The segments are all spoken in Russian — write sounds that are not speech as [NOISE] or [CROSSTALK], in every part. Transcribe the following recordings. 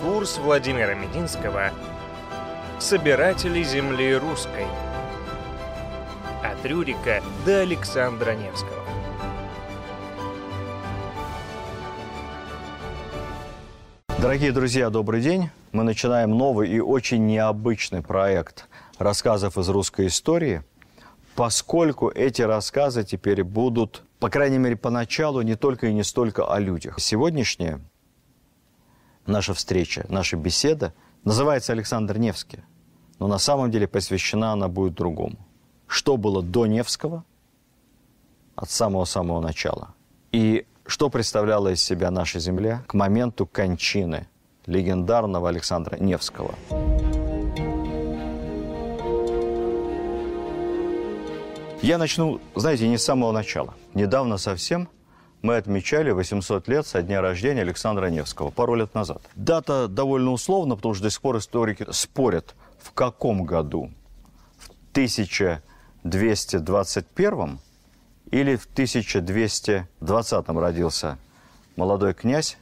Курс Владимира Мединского «Собиратели земли русской» от Рюрика до Александра Невского. Дорогие друзья, добрый день. Мы начинаем новый и очень необычный проект рассказов из русской истории, поскольку эти рассказы теперь будут, по крайней мере, поначалу, не только и не столько о людях. Сегодняшняя наша встреча, наша беседа называется Александр Невский, но на самом деле посвящена она будет другому. Что было до Невского от самого-самого начала? И что представляла из себя наша земля к моменту кончины легендарного Александра Невского? Я начну, знаете, не с самого начала. Недавно совсем мы отмечали 800 лет со дня рождения Александра Невского, пару лет назад. Дата довольно условна, потому что до сих пор историки спорят, в каком году. В 1221 или в 1220 родился молодой князь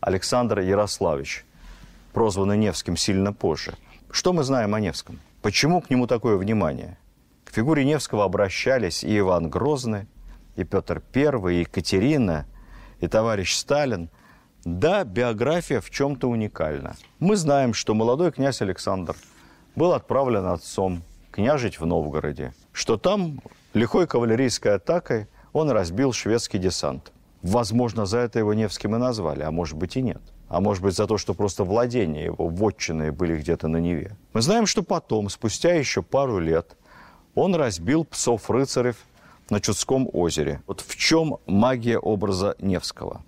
Александр Ярославич, прозванный Невским сильно позже. Что мы знаем о Невском? Почему к нему такое внимание? К фигуре Невского обращались и Иван Грозный, и Петр I, и Екатерина, и товарищ Сталин. Да, биография в чем-то уникальна. Мы знаем, что молодой князь Александр был отправлен отцом княжить в Новгороде, что там лихой кавалерийской атакой он разбил шведский десант. Возможно, за это его Невским и назвали, а может быть и нет. А может быть за то, что просто владения его, вотчины были где-то на Неве. Мы знаем, что потом, спустя еще пару лет, он разбил псов-рыцарев на Чудском озере. Вот в чем магия образа Невского?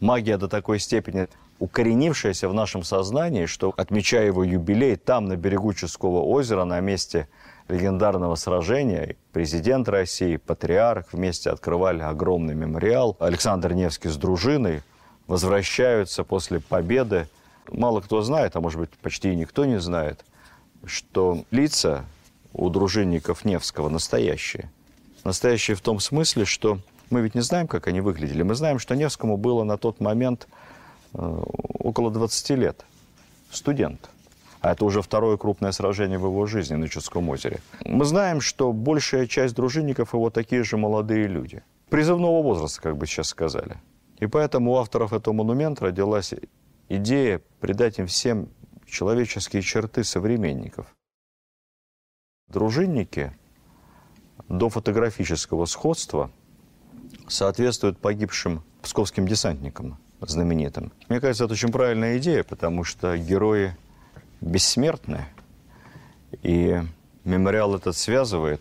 Магия до такой степени укоренившаяся в нашем сознании, что, отмечая его юбилей, там, на берегу Чудского озера, на месте легендарного сражения, президент России, патриарх вместе открывали огромный мемориал. Александр Невский с дружиной возвращаются после победы. Мало кто знает, а может быть почти никто не знает, что лица у дружинников Невского настоящие. Настоящие в том смысле, что мы ведь не знаем, как они выглядели. Мы знаем, что Невскому было на тот момент э, около 20 лет. Студент. А это уже второе крупное сражение в его жизни на Чудском озере. Мы знаем, что большая часть дружинников его такие же молодые люди. Призывного возраста, как бы сейчас сказали. И поэтому у авторов этого монумента родилась идея придать им всем человеческие черты современников. Дружинники до фотографического сходства соответствуют погибшим псковским десантникам знаменитым. Мне кажется, это очень правильная идея, потому что герои бессмертны, и мемориал этот связывает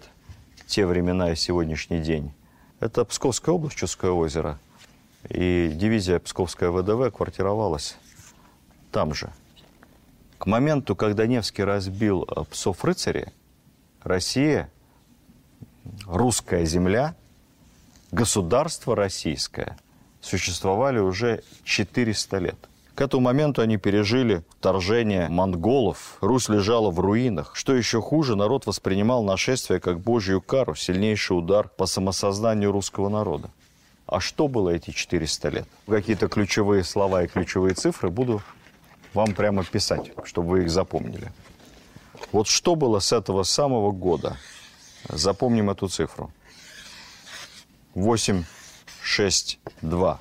те времена и сегодняшний день. Это Псковская область, Чудское озеро, и дивизия Псковская ВДВ квартировалась там же. К моменту, когда Невский разбил псов рыцарей, Россия, русская земля, государство российское существовали уже 400 лет. К этому моменту они пережили вторжение монголов, Русь лежала в руинах. Что еще хуже, народ воспринимал нашествие как божью кару, сильнейший удар по самосознанию русского народа. А что было эти 400 лет? Какие-то ключевые слова и ключевые цифры буду вам прямо писать, чтобы вы их запомнили. Вот что было с этого самого года? Запомним эту цифру. 8, 6, 2.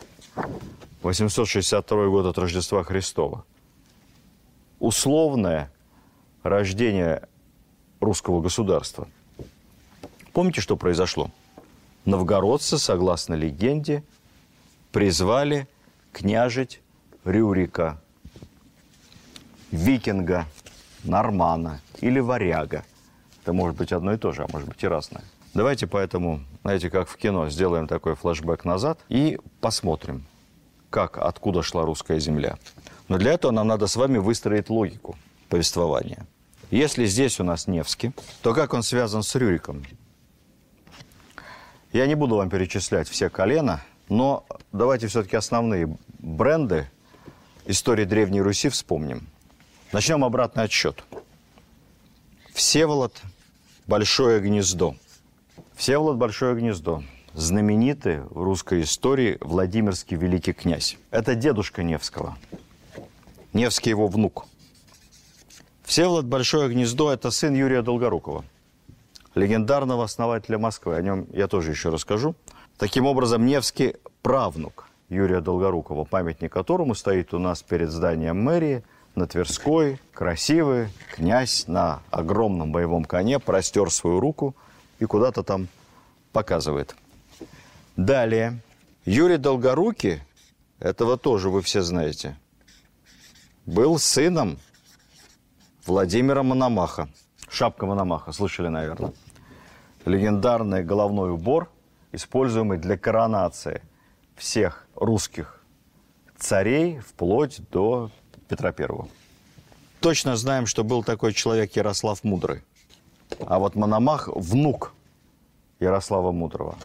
862 год от Рождества Христова. Условное рождение русского государства. Помните, что произошло? Новгородцы, согласно легенде, призвали княжить Рюрика, викинга, нормана или варяга. Это может быть одно и то же, а может быть и разное. Давайте поэтому, знаете, как в кино, сделаем такой флешбэк назад и посмотрим, как, откуда шла русская земля. Но для этого нам надо с вами выстроить логику повествования. Если здесь у нас Невский, то как он связан с Рюриком? Я не буду вам перечислять все колена, но давайте все-таки основные бренды истории Древней Руси вспомним. Начнем обратный отсчет. Всеволод – Большое гнездо. Всеволод – Большое гнездо. Знаменитый в русской истории Владимирский великий князь. Это дедушка Невского. Невский его внук. Всеволод Большое Гнездо – это сын Юрия Долгорукова, легендарного основателя Москвы. О нем я тоже еще расскажу. Таким образом, Невский – правнук Юрия Долгорукова, памятник которому стоит у нас перед зданием мэрии на Тверской. Красивый князь на огромном боевом коне простер свою руку и куда-то там показывает. Далее. Юрий Долгорукий, этого тоже вы все знаете, был сыном Владимира Мономаха. Шапка Мономаха, слышали, наверное. Легендарный головной убор, используемый для коронации всех русских царей вплоть до Петра Первого. Точно знаем, что был такой человек Ярослав Мудрый. А вот Мономах – внук Ярослава Мудрого.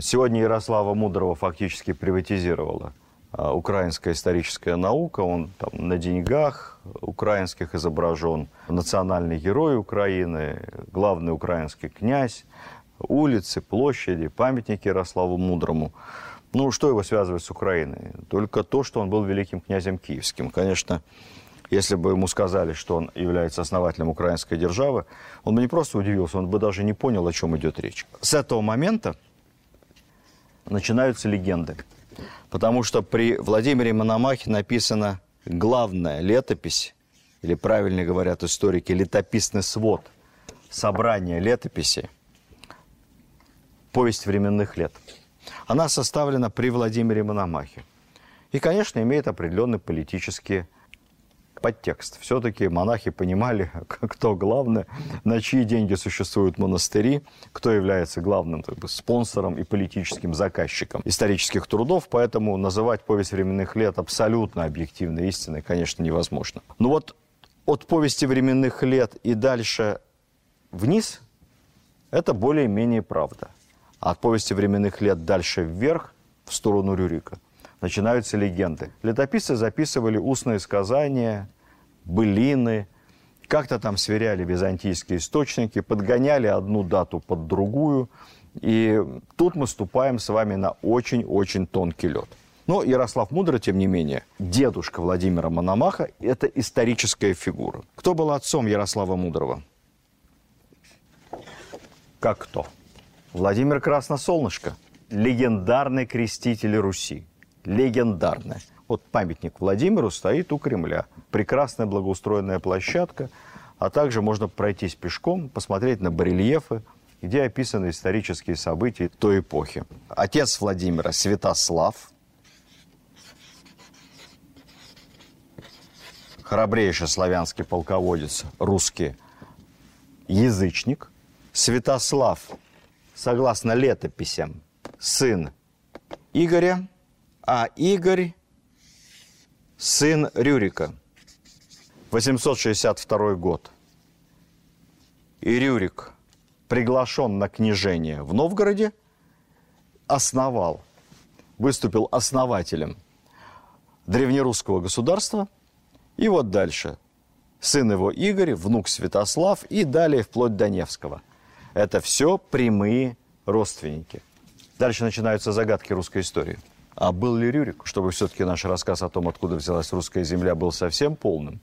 Сегодня Ярослава Мудрого фактически приватизировала а, украинская историческая наука. Он там на деньгах украинских изображен, национальный герой Украины, главный украинский князь, улицы, площади, памятники Ярославу Мудрому. Ну, что его связывает с Украиной? Только то, что он был великим князем киевским. Конечно, если бы ему сказали, что он является основателем украинской державы, он бы не просто удивился, он бы даже не понял, о чем идет речь. С этого момента начинаются легенды. Потому что при Владимире Мономахе написана главная летопись, или правильно говорят историки, летописный свод, собрание летописи, повесть временных лет. Она составлена при Владимире Мономахе. И, конечно, имеет определенный политический подтекст. Все-таки монахи понимали, [LAUGHS] кто главный, на чьи деньги существуют монастыри, кто является главным как бы, спонсором и политическим заказчиком исторических трудов, поэтому называть повесть временных лет абсолютно объективной истиной, конечно, невозможно. Но вот от повести временных лет и дальше вниз – это более-менее правда. А от повести временных лет дальше вверх, в сторону Рюрика – начинаются легенды. Летописцы записывали устные сказания, былины, как-то там сверяли византийские источники, подгоняли одну дату под другую. И тут мы ступаем с вами на очень-очень тонкий лед. Но Ярослав Мудрый, тем не менее, дедушка Владимира Мономаха – это историческая фигура. Кто был отцом Ярослава Мудрого? Как кто? Владимир Красносолнышко, легендарный креститель Руси легендарная. Вот памятник Владимиру стоит у Кремля. Прекрасная благоустроенная площадка, а также можно пройтись пешком, посмотреть на барельефы, где описаны исторические события той эпохи. Отец Владимира Святослав, храбрейший славянский полководец, русский язычник. Святослав, согласно летописям, сын Игоря, а Игорь – сын Рюрика. 862 год. И Рюрик приглашен на княжение в Новгороде, основал, выступил основателем древнерусского государства. И вот дальше. Сын его Игорь, внук Святослав и далее вплоть до Невского. Это все прямые родственники. Дальше начинаются загадки русской истории – а был ли Рюрик, чтобы все-таки наш рассказ о том, откуда взялась русская земля, был совсем полным?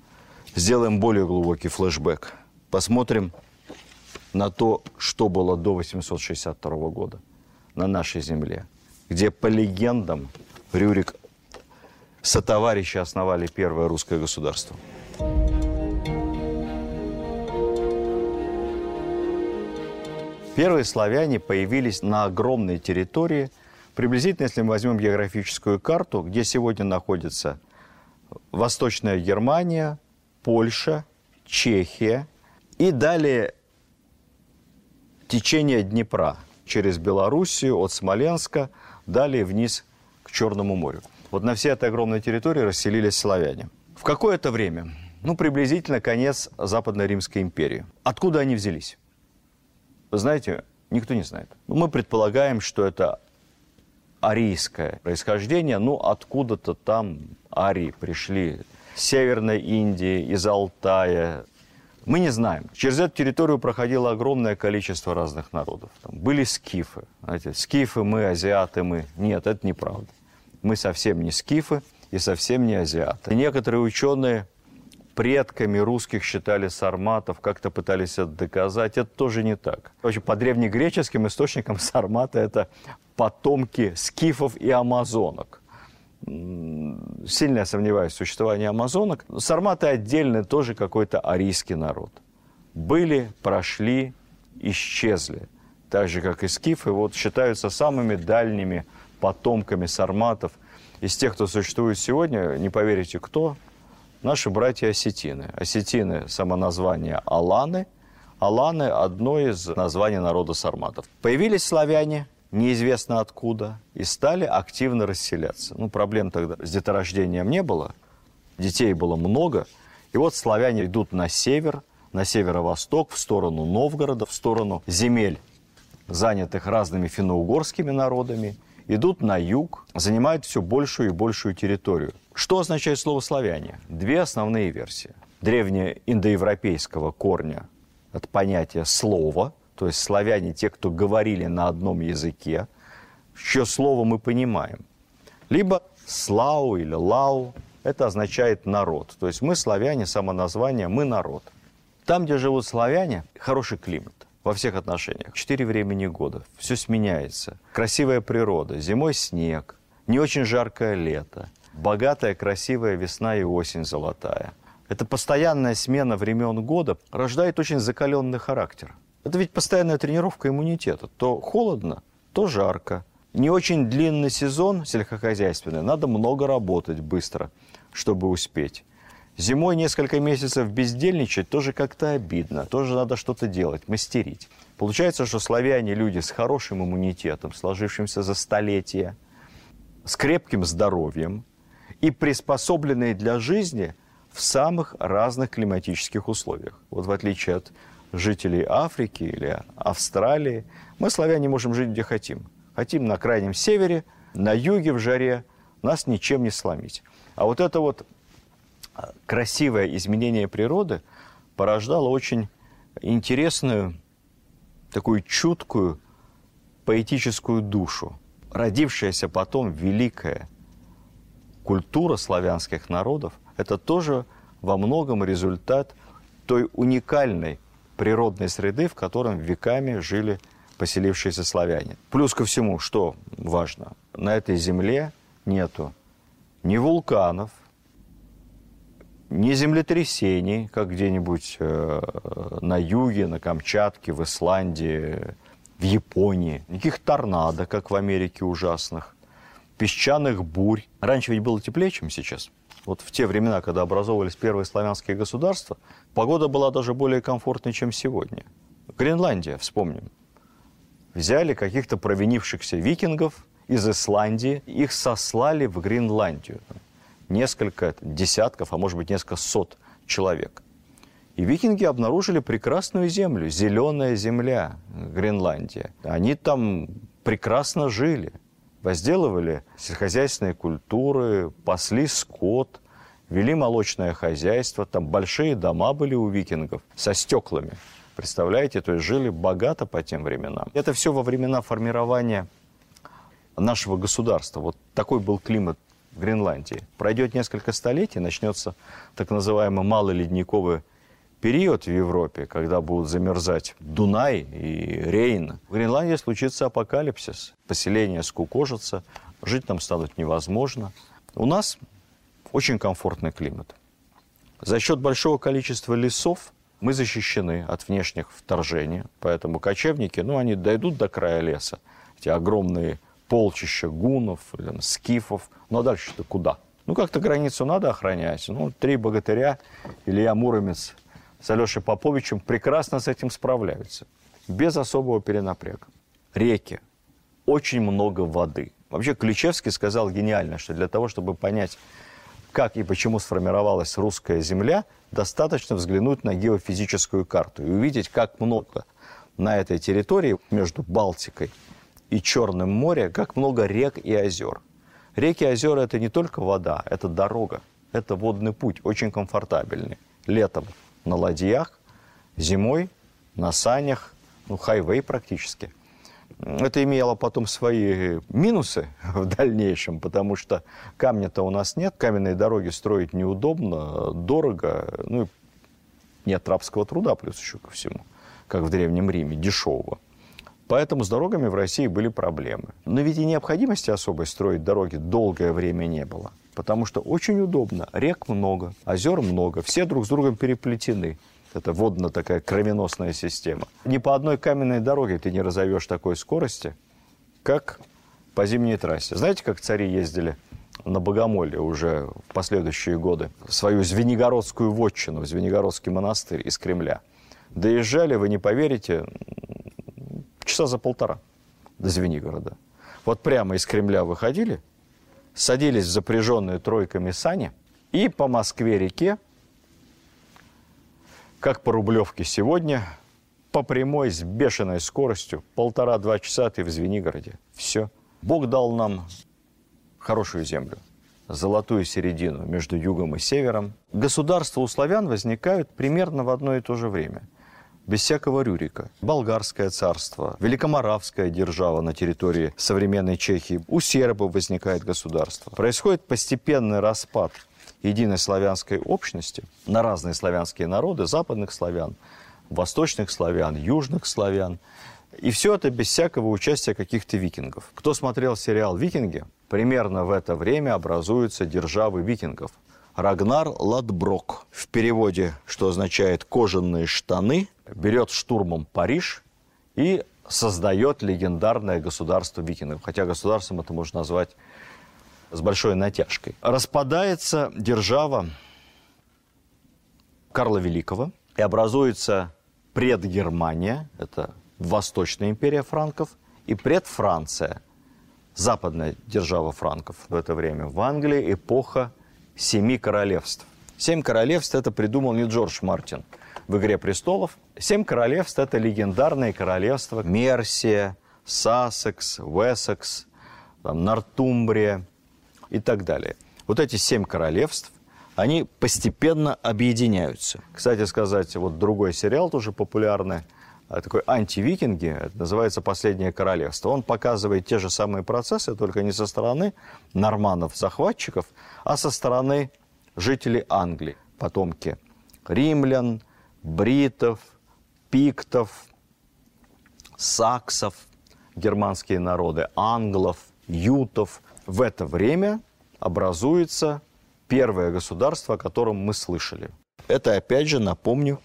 Сделаем более глубокий флешбэк. Посмотрим на то, что было до 862 года на нашей земле, где по легендам Рюрик сотоварищи основали первое русское государство. Первые славяне появились на огромной территории – Приблизительно, если мы возьмем географическую карту, где сегодня находится Восточная Германия, Польша, Чехия и далее течение Днепра через Белоруссию, от Смоленска, далее вниз к Черному морю. Вот на всей этой огромной территории расселились славяне. В какое-то время, ну, приблизительно конец Западной Римской империи. Откуда они взялись? Вы знаете, никто не знает. Мы предполагаем, что это арийское происхождение, ну, откуда-то там арии пришли. С Северной Индии, из Алтая. Мы не знаем. Через эту территорию проходило огромное количество разных народов. Там были скифы. Знаете, скифы мы, азиаты мы. Нет, это неправда. Мы совсем не скифы, и совсем не азиаты. Некоторые ученые предками русских считали сарматов, как-то пытались это доказать. Это тоже не так. Вообще, по древнегреческим источникам [LAUGHS] сарматы – это потомки скифов и амазонок. Сильно я сомневаюсь в существовании амазонок. Сарматы отдельно тоже какой-то арийский народ. Были, прошли, исчезли. Так же, как и скифы, вот считаются самыми дальними потомками сарматов из тех, кто существует сегодня, не поверите, кто – наши братья осетины. Осетины – самоназвание Аланы. Аланы – одно из названий народа сарматов. Появились славяне, неизвестно откуда, и стали активно расселяться. Ну, проблем тогда с деторождением не было, детей было много. И вот славяне идут на север, на северо-восток, в сторону Новгорода, в сторону земель, занятых разными финно-угорскими народами, идут на юг, занимают все большую и большую территорию – что означает слово «славяне»? Две основные версии. Древнеиндоевропейского корня от понятия «слово», то есть славяне – те, кто говорили на одном языке, чье слово мы понимаем. Либо «слау» или «лау» – это означает «народ». То есть мы славяне, само название «мы народ». Там, где живут славяне, хороший климат во всех отношениях. Четыре времени года, все сменяется. Красивая природа, зимой снег, не очень жаркое лето, богатая, красивая весна и осень золотая. Эта постоянная смена времен года рождает очень закаленный характер. Это ведь постоянная тренировка иммунитета. То холодно, то жарко. Не очень длинный сезон сельскохозяйственный, надо много работать быстро, чтобы успеть. Зимой несколько месяцев бездельничать тоже как-то обидно, тоже надо что-то делать, мастерить. Получается, что славяне люди с хорошим иммунитетом, сложившимся за столетия, с крепким здоровьем, и приспособленные для жизни в самых разных климатических условиях. Вот в отличие от жителей Африки или Австралии, мы, славяне, можем жить где хотим. Хотим на крайнем севере, на юге в жаре, нас ничем не сломить. А вот это вот а, красивое изменение природы порождало очень интересную, такую чуткую, поэтическую душу. Родившаяся потом великая культура славянских народов – это тоже во многом результат той уникальной природной среды, в котором веками жили поселившиеся славяне. Плюс ко всему, что важно, на этой земле нету ни вулканов, ни землетрясений, как где-нибудь э, на юге, на Камчатке, в Исландии, в Японии, никаких торнадо, как в Америке ужасных, песчаных бурь. Раньше ведь было теплее, чем сейчас. Вот в те времена, когда образовывались первые славянские государства, погода была даже более комфортной, чем сегодня. Гренландия, вспомним. Взяли каких-то провинившихся викингов из Исландии, их сослали в Гренландию. Несколько десятков, а может быть несколько сот человек. И викинги обнаружили прекрасную землю, зеленая земля, Гренландия. Они там прекрасно жили возделывали сельскохозяйственные культуры, пасли скот, вели молочное хозяйство, там большие дома были у викингов со стеклами. Представляете, то есть жили богато по тем временам. Это все во времена формирования нашего государства. Вот такой был климат в Гренландии. Пройдет несколько столетий, начнется так называемый малоледниковый период в Европе, когда будут замерзать Дунай и Рейн, в Гренландии случится апокалипсис. Поселение скукожится, жить там станет невозможно. У нас очень комфортный климат. За счет большого количества лесов мы защищены от внешних вторжений, поэтому кочевники, ну, они дойдут до края леса, эти огромные полчища гунов, там, скифов, ну, а дальше-то куда? Ну, как-то границу надо охранять. Ну, три богатыря, Илья Муромец – с Алешей Поповичем прекрасно с этим справляются, без особого перенапряга. Реки, очень много воды. Вообще Ключевский сказал гениально, что для того, чтобы понять, как и почему сформировалась русская земля, достаточно взглянуть на геофизическую карту и увидеть, как много на этой территории между Балтикой и Черным морем, как много рек и озер. Реки и озера – это не только вода, это дорога, это водный путь, очень комфортабельный. Летом на ладьях, зимой на санях, ну, хайвей практически. Это имело потом свои минусы [LAUGHS] в дальнейшем, потому что камня-то у нас нет, каменные дороги строить неудобно, дорого, ну нет рабского труда плюс еще ко всему, как в Древнем Риме, дешевого. Поэтому с дорогами в России были проблемы. Но ведь и необходимости особой строить дороги долгое время не было. Потому что очень удобно. Рек много, озер много, все друг с другом переплетены. Это водно такая кровеносная система. Ни по одной каменной дороге ты не разовьешь такой скорости, как по зимней трассе. Знаете, как цари ездили на Богомолье уже в последующие годы в свою Звенигородскую вотчину, Звенигородский монастырь из Кремля? Доезжали, вы не поверите, часа за полтора до Звенигорода. Вот прямо из Кремля выходили, садились в запряженные тройками сани и по Москве-реке, как по Рублевке сегодня, по прямой с бешеной скоростью, полтора-два часа ты в Звенигороде. Все. Бог дал нам хорошую землю, золотую середину между югом и севером. Государства у славян возникают примерно в одно и то же время – без всякого Рюрика. Болгарское царство, Великоморавская держава на территории современной Чехии. У сербов возникает государство. Происходит постепенный распад единой славянской общности на разные славянские народы, западных славян, восточных славян, южных славян. И все это без всякого участия каких-то викингов. Кто смотрел сериал «Викинги», примерно в это время образуются державы викингов. Рагнар Ладброк. В переводе, что означает «кожаные штаны», берет штурмом Париж и создает легендарное государство викингов. Хотя государством это можно назвать с большой натяжкой. Распадается держава Карла Великого и образуется предгермания, это Восточная империя франков, и предфранция, западная держава франков в это время. В Англии эпоха семи королевств. Семь королевств это придумал не Джордж Мартин в «Игре престолов». Семь королевств – это легендарные королевства Мерсия, Сассекс, Уэссекс, там, Нортумбрия и так далее. Вот эти семь королевств, они постепенно объединяются. Кстати сказать, вот другой сериал тоже популярный, а, такой антивикинги, называется «Последнее королевство». Он показывает те же самые процессы, только не со стороны норманов-захватчиков, а со стороны жителей Англии, потомки римлян, бритов, пиктов, саксов, германские народы, англов, ютов. В это время образуется первое государство, о котором мы слышали. Это, опять же, напомню,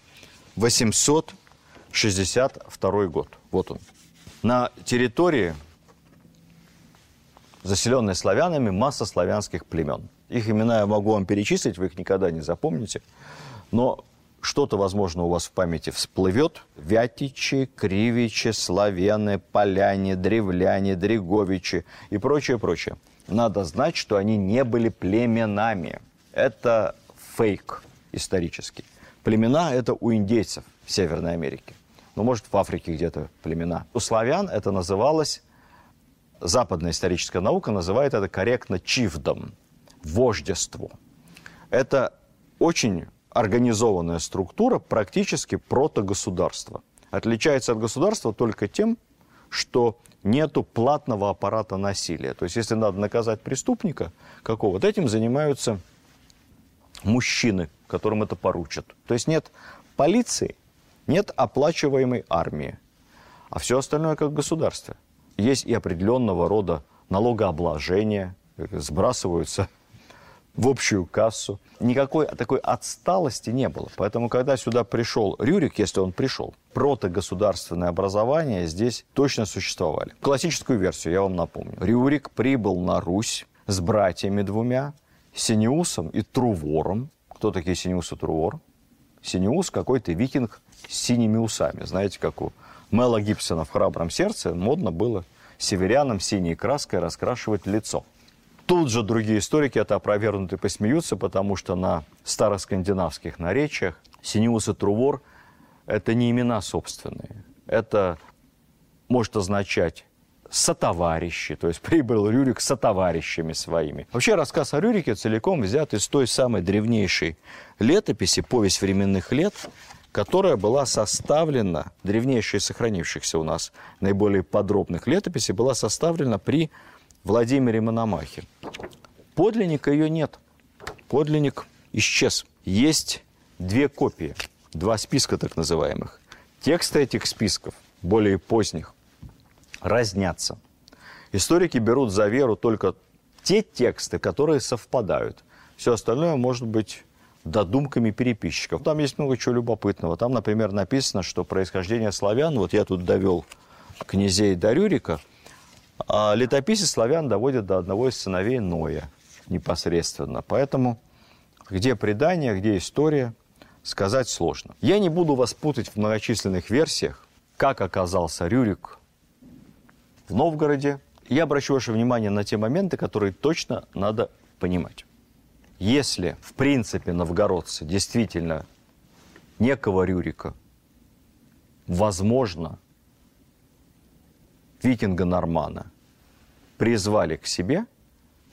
862 год. Вот он. На территории, заселенной славянами, масса славянских племен. Их имена я могу вам перечислить, вы их никогда не запомните. Но что-то, возможно, у вас в памяти всплывет. Вятичи, Кривичи, Славяне, Поляне, Древляне, Дреговичи и прочее, прочее. Надо знать, что они не были племенами. Это фейк исторический. Племена – это у индейцев в Северной Америке. Ну, может, в Африке где-то племена. У славян это называлось, западная историческая наука называет это корректно чивдом, вождество. Это очень организованная структура, практически протогосударство. Отличается от государства только тем, что нету платного аппарата насилия. То есть, если надо наказать преступника какого-то, этим занимаются мужчины, которым это поручат. То есть нет полиции, нет оплачиваемой армии, а все остальное как в государстве. Есть и определенного рода налогообложение, сбрасываются в общую кассу. Никакой такой отсталости не было. Поэтому, когда сюда пришел Рюрик, если он пришел, протогосударственное образование здесь точно существовали. Классическую версию я вам напомню. Рюрик прибыл на Русь с братьями двумя, Синеусом и Трувором. Кто такие Синеус и Трувор? Синеус какой-то викинг с синими усами. Знаете, как у Мела Гибсона в «Храбром сердце» модно было северянам синей краской раскрашивать лицо – Тут же другие историки это опровергнут и посмеются, потому что на староскандинавских наречиях Синеус и Трувор – это не имена собственные. Это может означать сотоварищи, то есть [LAUGHS] прибыл Рюрик с сотоварищами своими. Вообще рассказ о Рюрике целиком взят из той самой древнейшей летописи, повесть временных лет, которая была составлена, древнейшая из сохранившихся у нас наиболее подробных летописей, была составлена при Владимире Мономахе. Подлинника ее нет. Подлинник исчез. Есть две копии, два списка так называемых. Тексты этих списков, более поздних, разнятся. Историки берут за веру только те тексты, которые совпадают. Все остальное может быть додумками переписчиков. Там есть много чего любопытного. Там, например, написано, что происхождение славян, вот я тут довел князей до Рюрика, летописец славян доводит до одного из сыновей Ноя непосредственно. Поэтому где предание, где история, сказать сложно. Я не буду вас путать в многочисленных версиях, как оказался Рюрик в Новгороде. Я обращу ваше внимание на те моменты, которые точно надо понимать. Если, в принципе, новгородцы действительно некого Рюрика, возможно, викинга Нормана призвали к себе,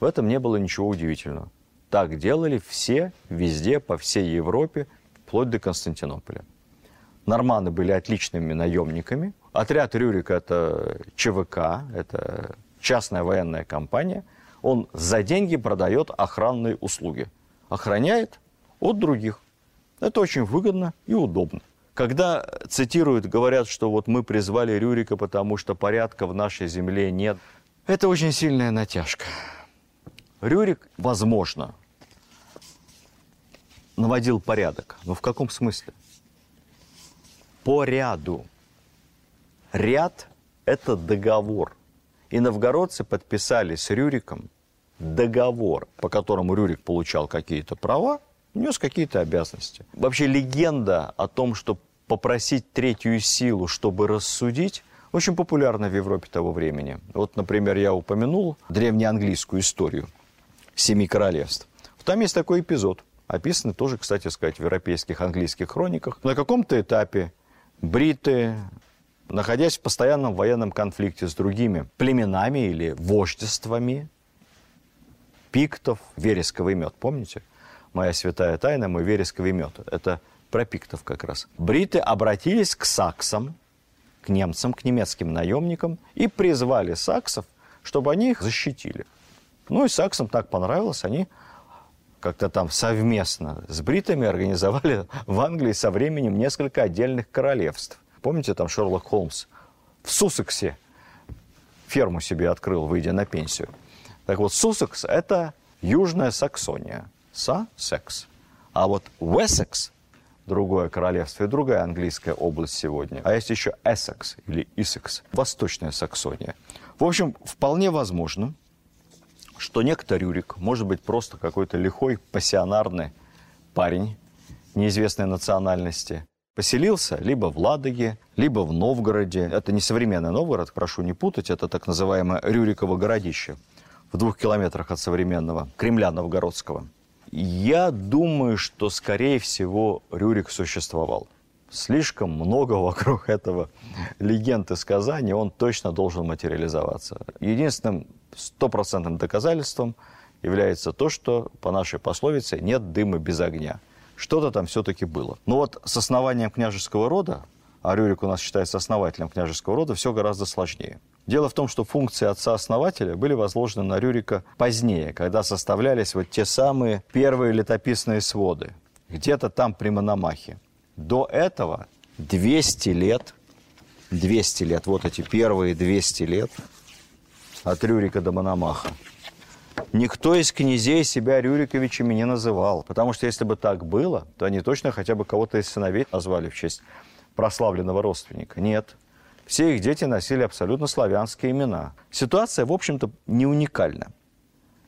в этом не было ничего удивительного. Так делали все, везде, по всей Европе, вплоть до Константинополя. Норманы были отличными наемниками. Отряд Рюрика – это ЧВК, это частная военная компания. Он за деньги продает охранные услуги. Охраняет от других. Это очень выгодно и удобно. Когда цитируют, говорят, что вот мы призвали Рюрика, потому что порядка в нашей земле нет, это очень сильная натяжка. Рюрик, возможно, наводил порядок. Но в каком смысле? По ряду. Ряд – это договор. И новгородцы подписали с Рюриком договор, по которому Рюрик получал какие-то права, нес какие-то обязанности. Вообще легенда о том, что попросить третью силу, чтобы рассудить, очень популярна в Европе того времени. Вот, например, я упомянул древнеанглийскую историю Семи Королевств. Там есть такой эпизод, описанный тоже, кстати сказать, в европейских английских хрониках. На каком-то этапе бриты, находясь в постоянном военном конфликте с другими племенами или вождествами, пиктов, вересковый мед, помните? Моя святая тайна, мой вересковый мед. Это про пиктов как раз. Бриты обратились к саксам, к немцам, к немецким наемникам и призвали саксов, чтобы они их защитили. Ну и саксам так понравилось, они как-то там совместно с бритами организовали в Англии со временем несколько отдельных королевств. Помните, там Шерлок Холмс в Суссексе ферму себе открыл, выйдя на пенсию. Так вот, Суссекс – это Южная Саксония. Са-секс. А вот Уэссекс – другое королевство и другая английская область сегодня. А есть еще Эссекс или Иссекс – Восточная Саксония. В общем, вполне возможно, что некто Рюрик может быть просто какой-то лихой, пассионарный парень неизвестной национальности. Поселился либо в Ладоге, либо в Новгороде. Это не современный Новгород, прошу не путать, это так называемое Рюриково городище – в двух километрах от современного Кремля Новгородского. Я думаю, что, скорее всего, Рюрик существовал. Слишком много вокруг этого легенд и сказаний, он точно должен материализоваться. Единственным стопроцентным доказательством является то, что, по нашей пословице, нет дыма без огня. Что-то там все-таки было. Но вот с основанием княжеского рода, а Рюрик у нас считается основателем княжеского рода, все гораздо сложнее. Дело в том, что функции отца-основателя были возложены на Рюрика позднее, когда составлялись вот те самые первые летописные своды, где-то там при Мономахе. До этого 200 лет, 200 лет, вот эти первые 200 лет от Рюрика до Мономаха. Никто из князей себя Рюриковичами не называл, потому что если бы так было, то они точно хотя бы кого-то из сыновей назвали в честь прославленного родственника. Нет, все их дети носили абсолютно славянские имена. Ситуация, в общем-то, не уникальна.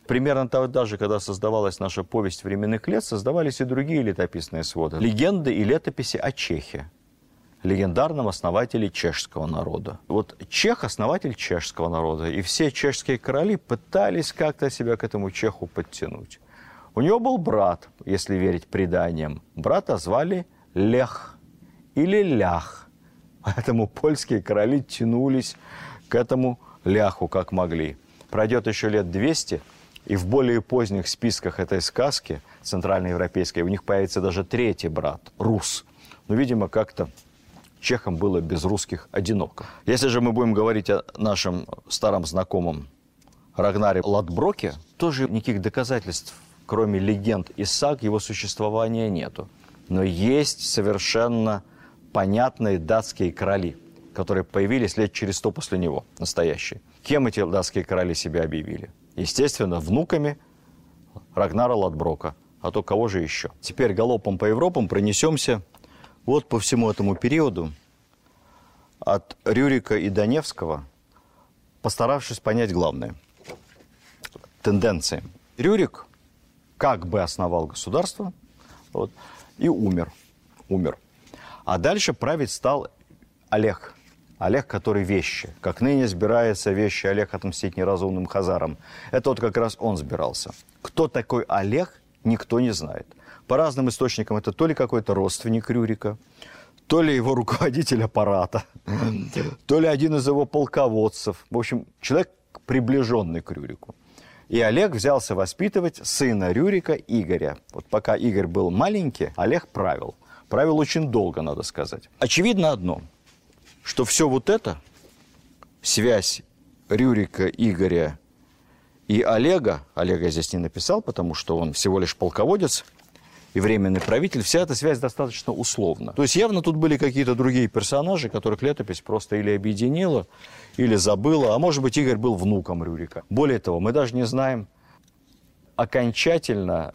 Примерно тогда же, когда создавалась наша повесть временных лет, создавались и другие летописные своды. Легенды и летописи о Чехе, легендарном основателе чешского народа. Вот Чех – основатель чешского народа, и все чешские короли пытались как-то себя к этому Чеху подтянуть. У него был брат, если верить преданиям. Брата звали Лех или Лях. Поэтому польские короли тянулись к этому ляху как могли. Пройдет еще лет 200, и в более поздних списках этой сказки центральноевропейской у них появится даже третий брат – Рус. Но, видимо, как-то чехам было без русских одиноко. Если же мы будем говорить о нашем старом знакомом Рагнаре Ладброке, тоже никаких доказательств, кроме легенд и саг, его существования нету. Но есть совершенно понятные датские короли, которые появились лет через сто после него, настоящие. Кем эти датские короли себя объявили? Естественно, внуками Рагнара Ладброка. А то кого же еще? Теперь галопом по Европам пронесемся вот по всему этому периоду от Рюрика и Доневского, постаравшись понять главное – тенденции. Рюрик как бы основал государство вот, и умер. Умер. А дальше править стал Олег. Олег, который вещи. Как ныне сбирается вещи Олег отмстить неразумным хазарам. Это вот как раз он сбирался. Кто такой Олег, никто не знает. По разным источникам это то ли какой-то родственник Рюрика, то ли его руководитель аппарата, [LAUGHS] то ли один из его полководцев. В общем, человек, приближенный к Рюрику. И Олег взялся воспитывать сына Рюрика Игоря. Вот пока Игорь был маленький, Олег правил. Правил очень долго, надо сказать. Очевидно одно, что все вот это, связь Рюрика, Игоря и Олега, Олега я здесь не написал, потому что он всего лишь полководец и временный правитель, вся эта связь достаточно условна. То есть явно тут были какие-то другие персонажи, которых летопись просто или объединила, или забыла, а может быть Игорь был внуком Рюрика. Более того, мы даже не знаем окончательно,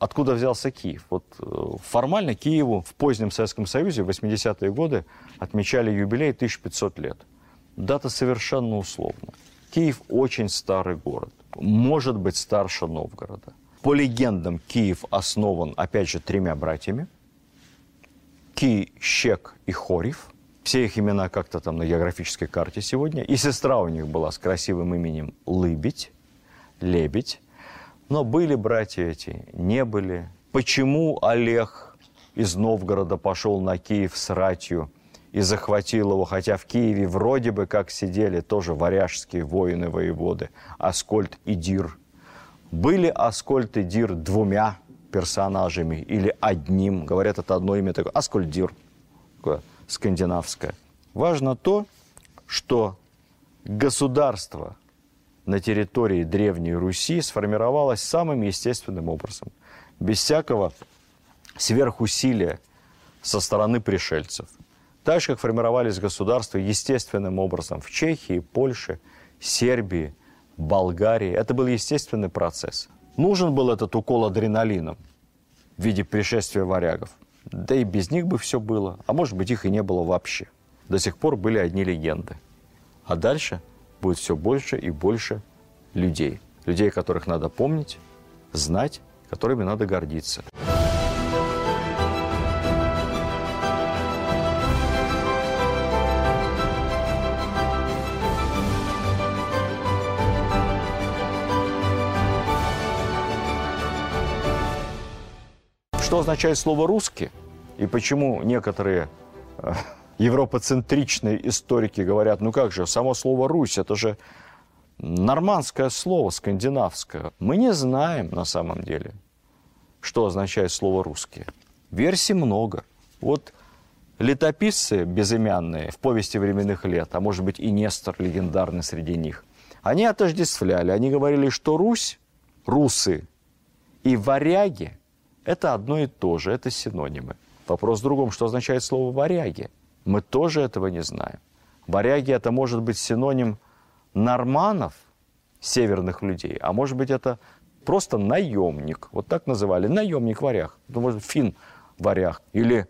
откуда взялся Киев. Вот э, формально Киеву в позднем Советском Союзе в 80-е годы отмечали юбилей 1500 лет. Дата совершенно условна. Киев очень старый город, может быть старше Новгорода. По легендам, Киев основан, опять же, тремя братьями. Ки, Щек и Хорев. Все их имена как-то там на географической карте сегодня. И сестра у них была с красивым именем Лыбедь, Лебедь. Но были братья эти, не были. Почему Олег из Новгорода пошел на Киев с ратью и захватил его, хотя в Киеве вроде бы как сидели тоже варяжские воины-воеводы, Аскольд и Дир. Были Аскольд и Дир двумя персонажами или одним, говорят, это одно имя такое, Аскольд Дир, скандинавское. Важно то, что государство на территории Древней Руси сформировалось самым естественным образом, без всякого сверхусилия со стороны пришельцев. Так же, как формировались государства естественным образом в Чехии, Польше, Сербии, Болгарии. Это был естественный процесс. Нужен был этот укол адреналином в виде пришествия варягов. Да и без них бы все было. А может быть, их и не было вообще. До сих пор были одни легенды. А дальше будет все больше и больше людей. Людей, которых надо помнить, знать, которыми надо гордиться. Что означает слово «русский» и почему некоторые э, европоцентричные историки говорят, ну как же, само слово «Русь» – это же нормандское слово, скандинавское. Мы не знаем на самом деле, что означает слово «русские». Версий много. Вот летописцы безымянные в повести временных лет, а может быть и Нестор легендарный среди них, они отождествляли, они говорили, что Русь, русы и варяги это одно и то же, это синонимы. Вопрос в другом, что означает слово «варяги». Мы тоже этого не знаем. Варяги – это может быть синоним норманов, северных людей, а может быть это просто наемник. Вот так называли. Наемник варяг. Это может фин варяг. Или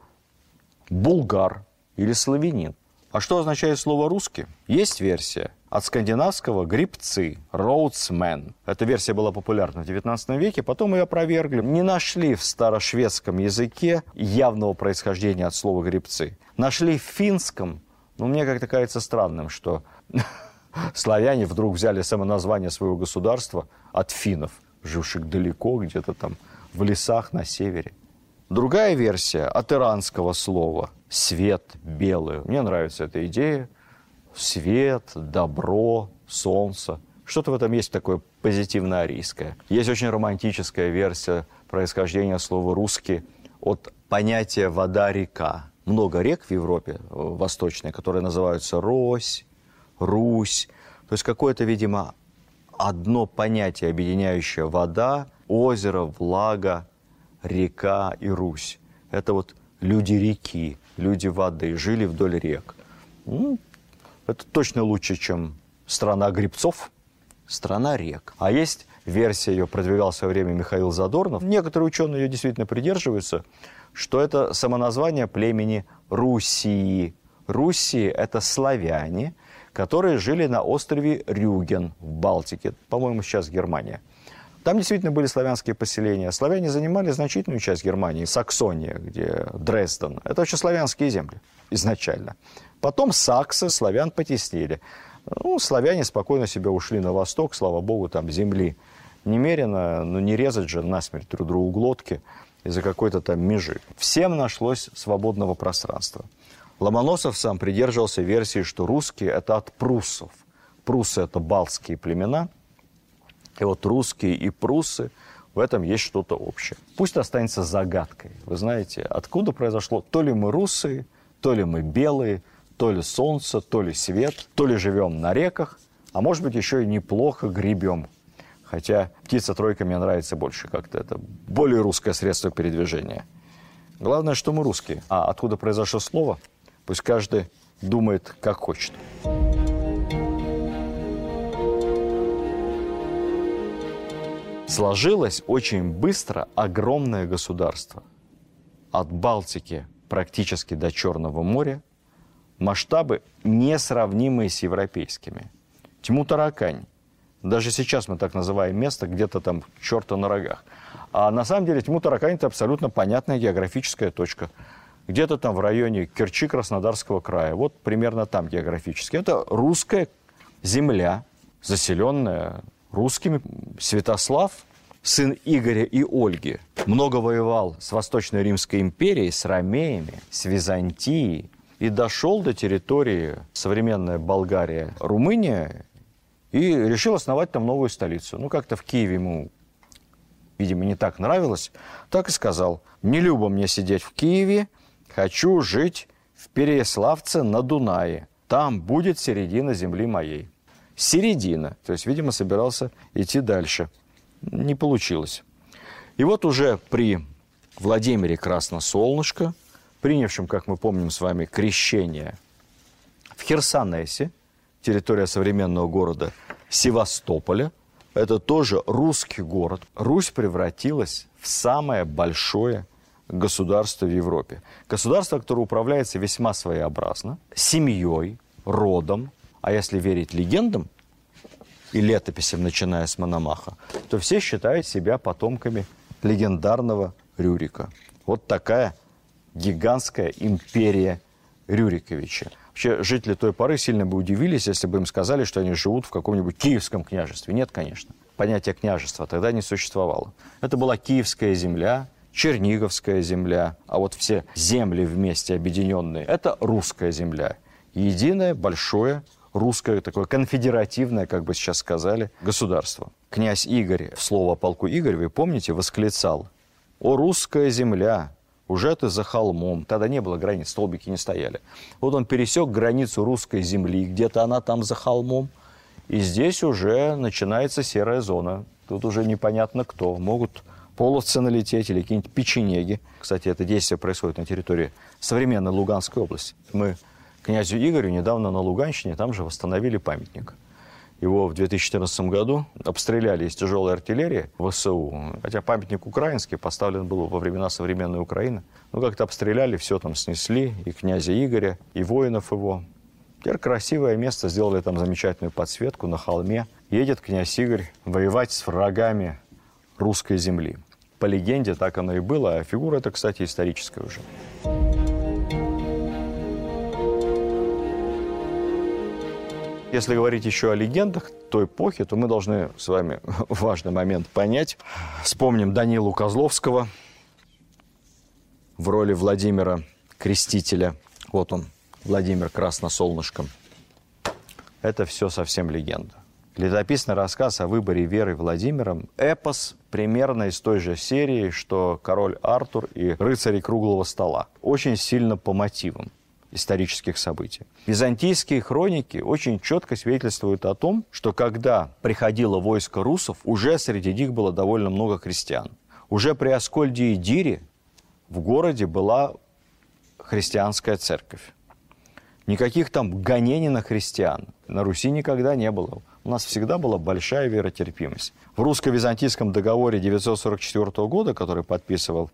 булгар. Или славянин. А что означает слово «русский»? Есть версия. От скандинавского «грибцы», «роудсмен». Эта версия была популярна в XIX веке, потом ее опровергли. Не нашли в старошведском языке явного происхождения от слова «грибцы». Нашли в финском, но мне как-то кажется странным, что [LAUGHS] славяне вдруг взяли самоназвание своего государства от финнов, живших далеко, где-то там в лесах на севере. Другая версия от иранского слова «свет», «белый». Мне нравится эта идея. Свет, добро, солнце. Что-то в этом есть такое позитивно-арийское. Есть очень романтическая версия происхождения слова «русский» от понятие вода-река. Много рек в Европе э, восточной, которые называются Рось, Русь. То есть какое-то, видимо, одно понятие, объединяющее вода, озеро, влага, река и Русь. Это вот люди реки, люди воды, жили вдоль рек. Ну, это точно лучше, чем страна грибцов, страна рек. А есть версия, ее продвигал в свое время Михаил Задорнов. Некоторые ученые ее действительно придерживаются, что это самоназвание племени Руссии. Руссии – это славяне, которые жили на острове Рюген в Балтике, по-моему, сейчас Германия. Там действительно были славянские поселения. Славяне занимали значительную часть Германии, Саксония, где Дрезден. Это очень славянские земли изначально. Потом саксы славян потеснили. Ну, славяне спокойно себе ушли на восток, слава богу, там земли немерено, но не резать же насмерть друг другу глотки из-за какой-то там межи. Всем нашлось свободного пространства. Ломоносов сам придерживался версии, что русские – это от пруссов. Пруссы – это балтские племена, и вот русские и пруссы – в этом есть что-то общее. Пусть останется загадкой. Вы знаете, откуда произошло, то ли мы русские, то ли мы белые, то ли солнце, то ли свет, то ли живем на реках, а может быть еще и неплохо гребем Хотя птица-тройка мне нравится больше как-то. Это более русское средство передвижения. Главное, что мы русские. А откуда произошло слово, пусть каждый думает, как хочет. Сложилось очень быстро огромное государство. От Балтики практически до Черного моря. Масштабы несравнимые с европейскими. Тьму таракань даже сейчас мы так называем место где-то там черта на рогах. А на самом деле Тьму Таракань – это абсолютно понятная географическая точка. Где-то там в районе Керчи Краснодарского края. Вот примерно там географически. Это русская земля, заселенная русскими. Святослав, сын Игоря и Ольги, много воевал с Восточной Римской империей, с ромеями, с Византией и дошел до территории современная Болгария, Румыния и решил основать там новую столицу. Ну, как-то в Киеве ему, видимо, не так нравилось. Так и сказал, не любо мне сидеть в Киеве, хочу жить в Переяславце на Дунае. Там будет середина земли моей. Середина. То есть, видимо, собирался идти дальше. Не получилось. И вот уже при Владимире Красносолнышко, принявшем, как мы помним с вами, крещение в Херсонесе, территория современного города Севастополя. Это тоже русский город. Русь превратилась в самое большое государство в Европе. Государство, которое управляется весьма своеобразно, семьей, родом, а если верить легендам и летописям, начиная с Мономаха, то все считают себя потомками легендарного Рюрика. Вот такая гигантская империя Рюриковича. Вообще, жители той поры сильно бы удивились, если бы им сказали, что они живут в каком-нибудь киевском княжестве. Нет, конечно. Понятие княжества тогда не существовало. Это была киевская земля, Черниговская земля, а вот все земли вместе объединенные – это русская земля. Единое, большое, русское, такое конфедеративное, как бы сейчас сказали, государство. Князь Игорь, в слово о полку Игорь, вы помните, восклицал «О, русская земля, уже ты за холмом. Тогда не было границ, столбики не стояли. Вот он пересек границу русской земли, где-то она там за холмом. И здесь уже начинается серая зона. Тут уже непонятно кто. Могут половцы налететь или какие-нибудь печенеги. Кстати, это действие происходит на территории современной Луганской области. Мы князю Игорю недавно на Луганщине там же восстановили памятник. Его в 2014 году обстреляли из тяжелой артиллерии ВСУ. Хотя памятник украинский поставлен был во времена современной Украины. Ну, как-то обстреляли, все там снесли, и князя Игоря, и воинов его. Теперь красивое место, сделали там замечательную подсветку на холме. Едет князь Игорь воевать с врагами русской земли. По легенде так оно и было, а фигура эта, кстати, историческая уже. Если говорить еще о легендах той эпохи, то мы должны с вами [LAUGHS] важный момент понять. Вспомним Данилу Козловского в роли Владимира Крестителя. Вот он, Владимир Красносолнышком. Это все совсем легенда. Летописный рассказ о выборе Веры Владимиром – эпос примерно из той же серии, что «Король Артур» и «Рыцари круглого стола». Очень сильно по мотивам исторических событий. Византийские хроники очень четко свидетельствуют о том, что когда приходило войско русов, уже среди них было довольно много христиан. Уже при Аскольде и Дире в городе была христианская церковь. Никаких там гонений на христиан на Руси никогда не было. У нас всегда была большая веротерпимость. В русско-византийском договоре 944 года, который подписывал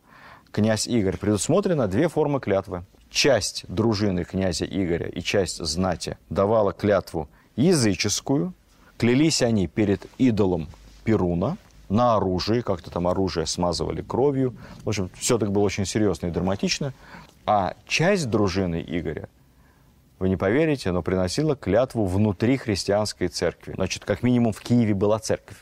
князь Игорь, предусмотрено две формы клятвы. Часть дружины князя Игоря и часть знати давала клятву языческую. Клялись они перед идолом Перуна на оружие, как-то там оружие смазывали кровью. В общем, все так было очень серьезно и драматично. А часть дружины Игоря вы не поверите, но приносила клятву внутри христианской церкви. Значит, как минимум в Киеве была церковь.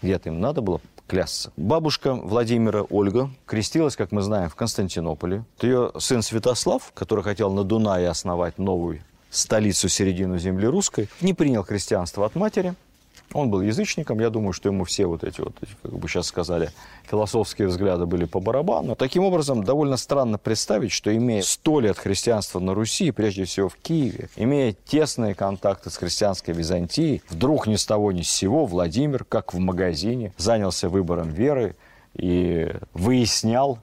Где-то им надо было клясться. Бабушка Владимира Ольга крестилась, как мы знаем, в Константинополе. Ее сын Святослав, который хотел на Дунае основать новую столицу середину земли русской, не принял христианство от матери – он был язычником, я думаю, что ему все вот эти вот, как бы сейчас сказали, философские взгляды были по барабану. Таким образом, довольно странно представить, что имея сто лет христианства на Руси, прежде всего в Киеве, имея тесные контакты с христианской Византией, вдруг ни с того ни с сего Владимир, как в магазине, занялся выбором веры и выяснял,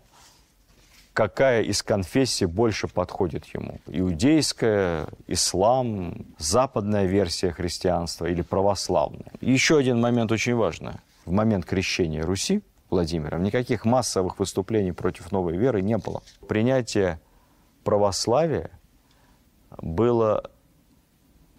какая из конфессий больше подходит ему. Иудейская, ислам, западная версия христианства или православная. еще один момент очень важный. В момент крещения Руси Владимиром никаких массовых выступлений против новой веры не было. Принятие православия было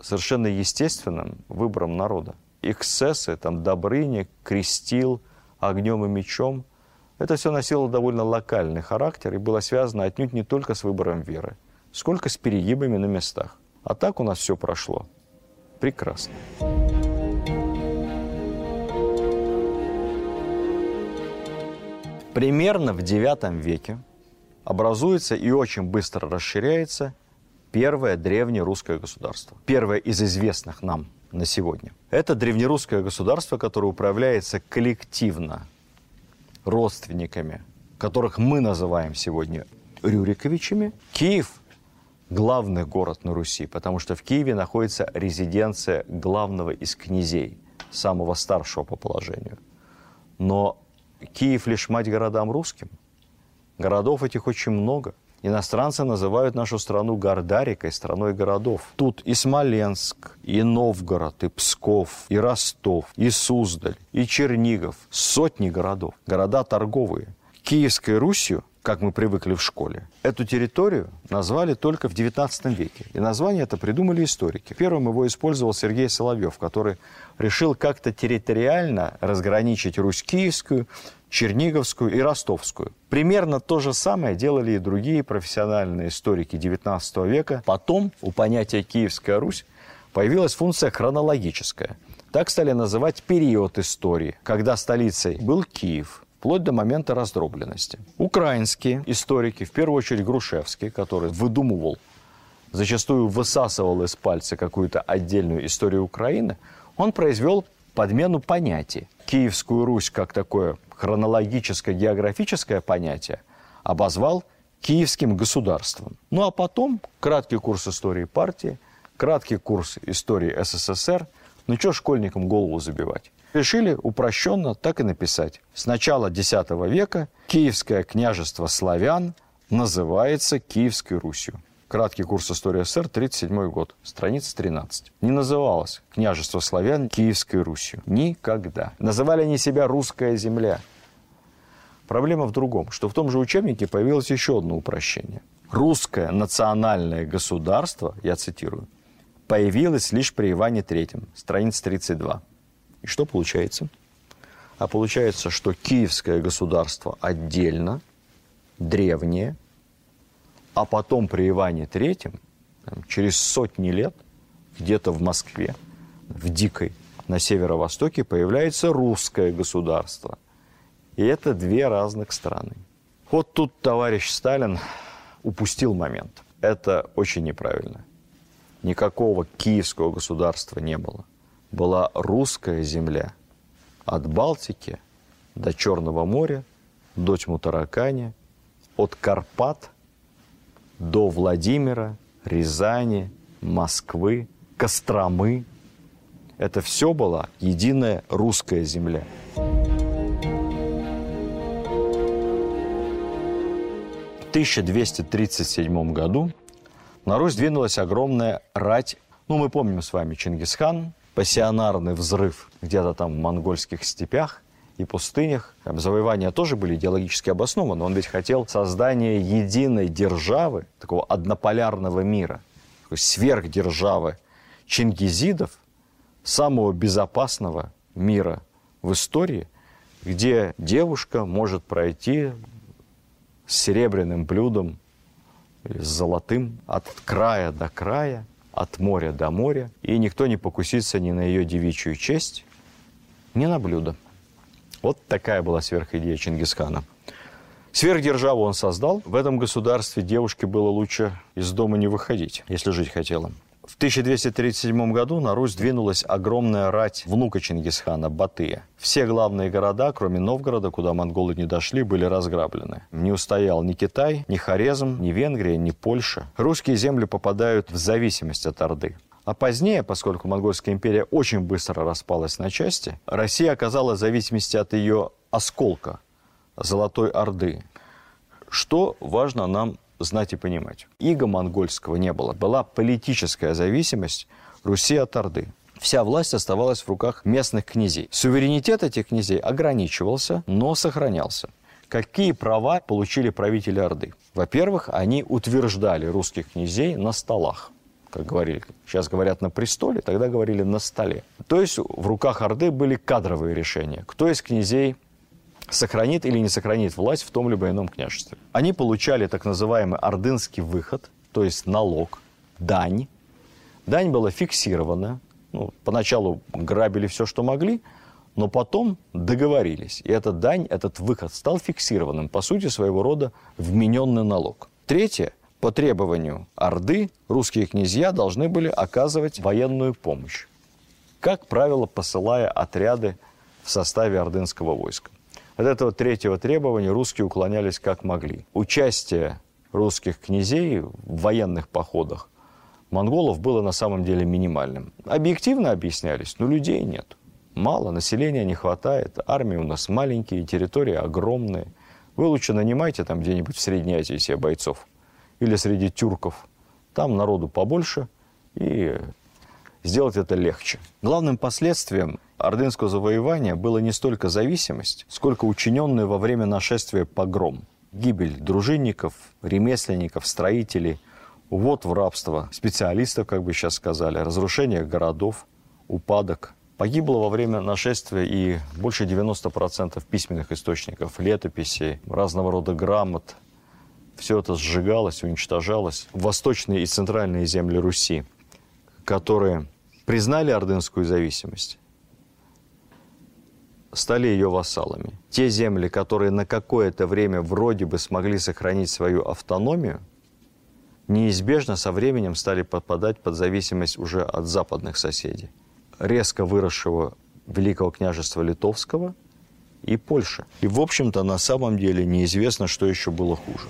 совершенно естественным выбором народа. Эксцессы, там, Добрыня крестил огнем и мечом – это все носило довольно локальный характер и было связано отнюдь не только с выбором веры, сколько с перегибами на местах. А так у нас все прошло. Прекрасно. Примерно в IX веке образуется и очень быстро расширяется первое древнерусское государство. Первое из известных нам на сегодня. Это древнерусское государство, которое управляется коллективно родственниками, которых мы называем сегодня Рюриковичами. Киев – главный город на Руси, потому что в Киеве находится резиденция главного из князей, самого старшего по положению. Но Киев лишь мать городам русским. Городов этих очень много – Иностранцы называют нашу страну Гордарикой, страной городов. Тут и Смоленск, и Новгород, и Псков, и Ростов, и Суздаль, и Чернигов. Сотни городов. Города торговые. Киевской Русью как мы привыкли в школе. Эту территорию назвали только в XIX веке. И название это придумали историки. Первым его использовал Сергей Соловьев, который решил как-то территориально разграничить Русь Киевскую Черниговскую и Ростовскую. Примерно то же самое делали и другие профессиональные историки XIX века. Потом у понятия «Киевская Русь» появилась функция хронологическая. Так стали называть период истории, когда столицей был Киев, вплоть до момента раздробленности. Украинские историки, в первую очередь Грушевский, который выдумывал, зачастую высасывал из пальца какую-то отдельную историю Украины, он произвел подмену понятий. Киевскую Русь как такое хронологическое географическое понятие обозвал киевским государством. Ну а потом краткий курс истории партии, краткий курс истории СССР. Ну что школьникам голову забивать? Решили упрощенно так и написать. С начала X века Киевское княжество славян называется Киевской Русью. Краткий курс истории СССР, 37 год, страница 13. Не называлось княжество славян Киевской Русью. Никогда. Называли они себя «русская земля». Проблема в другом, что в том же учебнике появилось еще одно упрощение. Русское национальное государство, я цитирую, появилось лишь при Иване III, страница 32. И что получается? А получается, что киевское государство отдельно, древнее – а потом при Иване III, через сотни лет, где-то в Москве, в Дикой, на северо-востоке, появляется русское государство. И это две разных страны. Вот тут товарищ Сталин упустил момент. Это очень неправильно. Никакого киевского государства не было. была русская земля. От Балтики до Черного моря, до Тьмутаракани, от Карпат до Владимира, Рязани, Москвы, Костромы. Это все была единая русская земля. В 1237 году на Русь двинулась огромная рать. Ну, мы помним с вами Чингисхан, пассионарный взрыв где-то там в монгольских степях и пустынях. Там завоевания тоже были идеологически обоснованы. Он ведь хотел создания единой державы, такого однополярного мира, такой сверхдержавы чингизидов, самого безопасного мира в истории, где девушка может пройти с серебряным блюдом или с золотым от края до края, от моря до моря, и никто не покусится ни на ее девичью честь, ни на блюдо. Вот такая была сверхидея Чингисхана. Сверхдержаву он создал. В этом государстве девушке было лучше из дома не выходить, если жить хотела. В 1237 году на Русь двинулась огромная рать внука Чингисхана, Батыя. Все главные города, кроме Новгорода, куда монголы не дошли, были разграблены. Не устоял ни Китай, ни Хорезм, ни Венгрия, ни Польша. Русские земли попадают в зависимость от Орды. А позднее, поскольку Монгольская империя очень быстро распалась на части, Россия оказалась в зависимости от ее осколка, Золотой Орды. Что важно нам знать и понимать. Иго монгольского не было. Была политическая зависимость Руси от Орды. Вся власть оставалась в руках местных князей. Суверенитет этих князей ограничивался, но сохранялся. Какие права получили правители Орды? Во-первых, они утверждали русских князей на столах как говорили. Сейчас говорят на престоле, тогда говорили на столе. То есть в руках Орды были кадровые решения. Кто из князей сохранит или не сохранит власть в том либо ином княжестве. Они получали так называемый ордынский выход, то есть налог, дань. Дань была фиксирована. Ну, поначалу грабили все, что могли, но потом договорились. И эта дань, этот выход стал фиксированным, по сути, своего рода вмененный налог. Третье. По требованию Орды русские князья должны были оказывать военную помощь. Как правило, посылая отряды в составе ордынского войска. От этого третьего требования русские уклонялись как могли. Участие русских князей в военных походах монголов было на самом деле минимальным. Объективно объяснялись, но людей нет. Мало, населения не хватает, армии у нас маленькие, территории огромные. Вы лучше нанимайте там где-нибудь в Средней Азии себе бойцов. Или среди тюрков. Там народу побольше, и сделать это легче. Главным последствием ордынского завоевания было не столько зависимость, сколько учиненный во время нашествия погром. Гибель дружинников, ремесленников, строителей, увод в рабство специалистов, как бы сейчас сказали, разрушение городов, упадок. Погибло во время нашествия и больше 90% письменных источников, летописей, разного рода грамот. Все это сжигалось, уничтожалось. Восточные и центральные земли Руси, которые признали ордынскую зависимость, стали ее вассалами. Те земли, которые на какое-то время вроде бы смогли сохранить свою автономию, неизбежно со временем стали подпадать под зависимость уже от западных соседей. Резко выросшего Великого княжества Литовского и Польши. И, в общем-то, на самом деле неизвестно, что еще было хуже.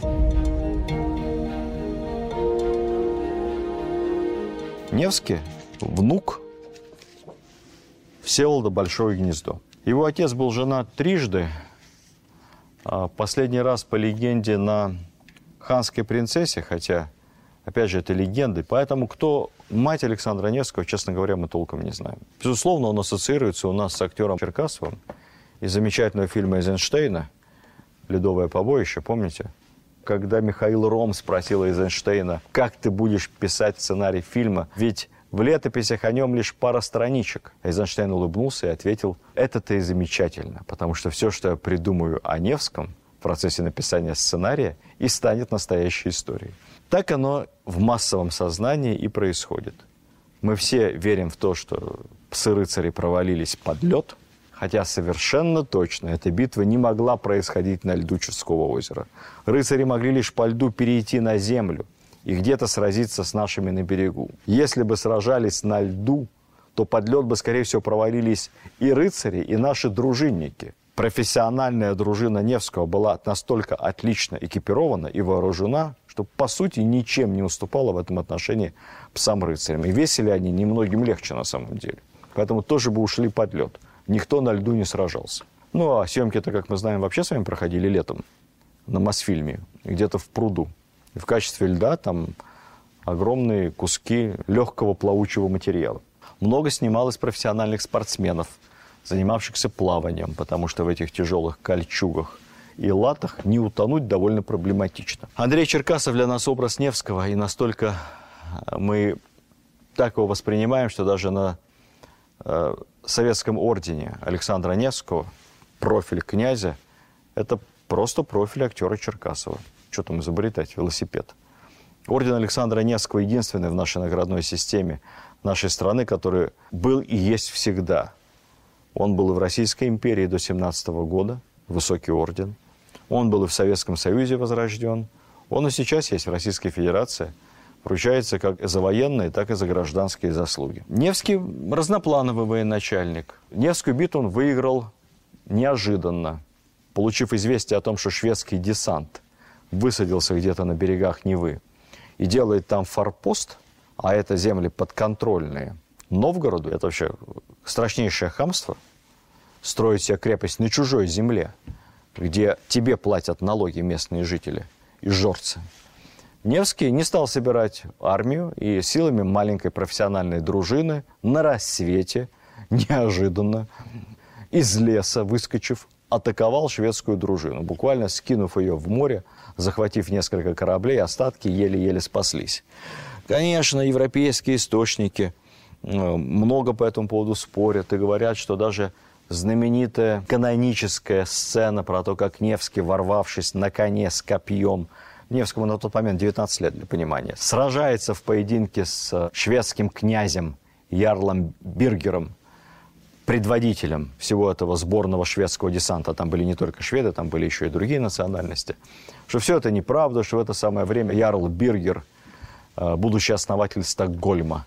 Невский внук Всеволода Большое Гнездо. Его отец был женат трижды. А последний раз по легенде на ханской принцессе, хотя, опять же, это легенды. Поэтому кто мать Александра Невского, честно говоря, мы толком не знаем. Безусловно, он ассоциируется у нас с актером Черкасовым из замечательного фильма Эйзенштейна «Ледовое побоище», помните? Когда Михаил Ром спросил Эйзенштейна, как ты будешь писать сценарий фильма, ведь в летописях о нем лишь пара страничек. Эйзенштейн улыбнулся и ответил, это-то и замечательно, потому что все, что я придумаю о Невском в процессе написания сценария, и станет настоящей историей. Так оно в массовом сознании и происходит. Мы все верим в то, что псы-рыцари провалились под лед, хотя совершенно точно эта битва не могла происходить на льду Чудского озера. Рыцари могли лишь по льду перейти на землю – и где-то сразиться с нашими на берегу. Если бы сражались на льду, то под лед бы, скорее всего, провалились и рыцари, и наши дружинники. Профессиональная дружина Невского была настолько отлично экипирована и вооружена, что, по сути, ничем не уступала в этом отношении псам-рыцарям. И весили они немногим легче на самом деле. Поэтому тоже бы ушли под лед. Никто на льду не сражался. Ну, а съемки-то, как мы знаем, вообще с вами проходили летом на Мосфильме, где-то в пруду. И в качестве льда там огромные куски легкого плавучего материала. Много снималось профессиональных спортсменов, занимавшихся плаванием, потому что в этих тяжелых кольчугах и латах не утонуть довольно проблематично. Андрей Черкасов для нас образ Невского, и настолько мы так его воспринимаем, что даже на э, советском ордене Александра Невского профиль князя – это просто профиль актера Черкасова. Что там изобретать? Велосипед. Орден Александра Невского единственный в нашей наградной системе нашей страны, который был и есть всегда. Он был и в Российской империи до 17 года, высокий орден. Он был и в Советском Союзе возрожден. Он и сейчас есть в Российской Федерации. Вручается как за военные, так и за гражданские заслуги. Невский – разноплановый военачальник. Невскую битву он выиграл неожиданно, получив известие о том, что шведский десант высадился где-то на берегах Невы и делает там форпост, а это земли подконтрольные Новгороду, это вообще страшнейшее хамство, строить себе крепость на чужой земле, где тебе платят налоги местные жители и жорцы. Невский не стал собирать армию и силами маленькой профессиональной дружины на рассвете, неожиданно, из леса выскочив, атаковал шведскую дружину, буквально скинув ее в море, захватив несколько кораблей, остатки еле-еле спаслись. Конечно, европейские источники э, много по этому поводу спорят и говорят, что даже знаменитая каноническая сцена про то, как Невский, ворвавшись на коне с копьем, Невскому на тот момент 19 лет, для понимания, сражается в поединке с шведским князем Ярлом Биргером, предводителем всего этого сборного шведского десанта. Там были не только шведы, там были еще и другие национальности. Что все это неправда, что в это самое время Ярл Биргер, э, будущий основатель Стокгольма,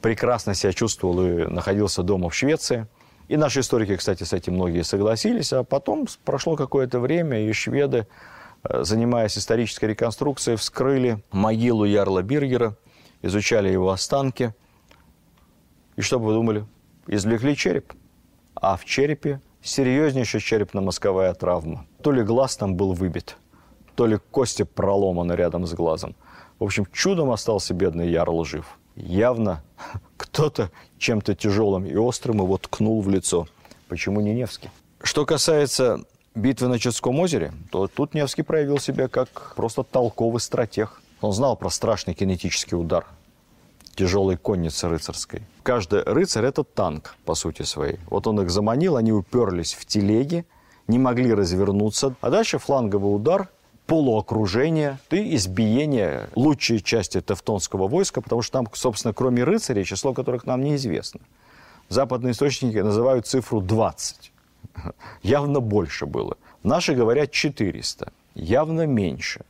прекрасно себя чувствовал и находился дома в Швеции. И наши историки, кстати, с этим многие согласились. А потом прошло какое-то время, и шведы, э, занимаясь исторической реконструкцией, вскрыли могилу Ярла Биргера, изучали его останки. И что бы вы думали? извлекли череп, а в черепе серьезнейшая черепно-мозговая травма. То ли глаз там был выбит, то ли кости проломаны рядом с глазом. В общем, чудом остался бедный Ярл жив. Явно [LAUGHS] кто-то чем-то тяжелым и острым его ткнул в лицо. Почему не Невский? Что касается битвы на Чудском озере, то тут Невский проявил себя как просто толковый стратег. Он знал про страшный кинетический удар тяжелой конницы рыцарской. Каждый рыцарь – это танк, по сути своей. Вот он их заманил, они уперлись в телеги, не могли развернуться. А дальше фланговый удар, полуокружение и избиение лучшей части тевтонского войска, потому что там, собственно, кроме рыцарей, число которых нам неизвестно. Западные источники называют цифру 20. Явно больше было. Наши говорят 400. Явно меньше.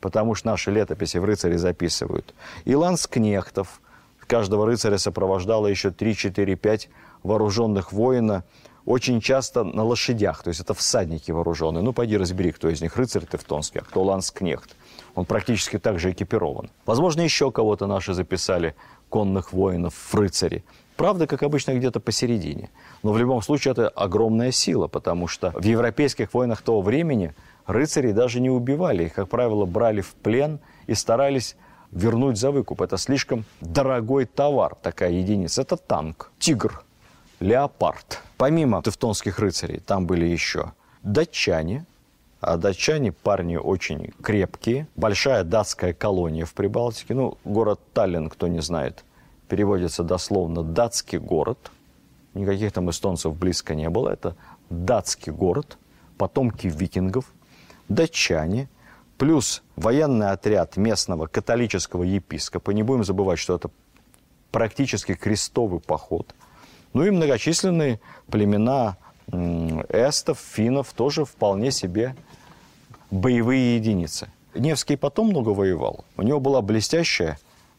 Потому что наши летописи в рыцаре записывают и ланскнехтов, каждого рыцаря сопровождало еще 3-4-5 вооруженных воина, очень часто на лошадях, то есть это всадники вооруженные. Ну, пойди разбери, кто из них рыцарь тевтонский, а кто ланскнехт. Он практически так же экипирован. Возможно, еще кого-то наши записали, конных воинов в рыцари. Правда, как обычно, где-то посередине. Но в любом случае это огромная сила, потому что в европейских войнах того времени рыцарей даже не убивали. Их, как правило, брали в плен и старались вернуть за выкуп. Это слишком дорогой товар, такая единица. Это танк, тигр, леопард. Помимо тевтонских рыцарей, там были еще датчане, а датчане парни очень крепкие. Большая датская колония в Прибалтике. Ну, город Таллин, кто не знает, переводится дословно «датский город». Никаких там эстонцев близко не было. Это датский город, потомки викингов, датчане – плюс военный отряд местного католического епископа. Не будем забывать, что это практически крестовый поход. Ну и многочисленные племена эстов, финнов тоже вполне себе боевые единицы. Невский потом много воевал. У него была блестящая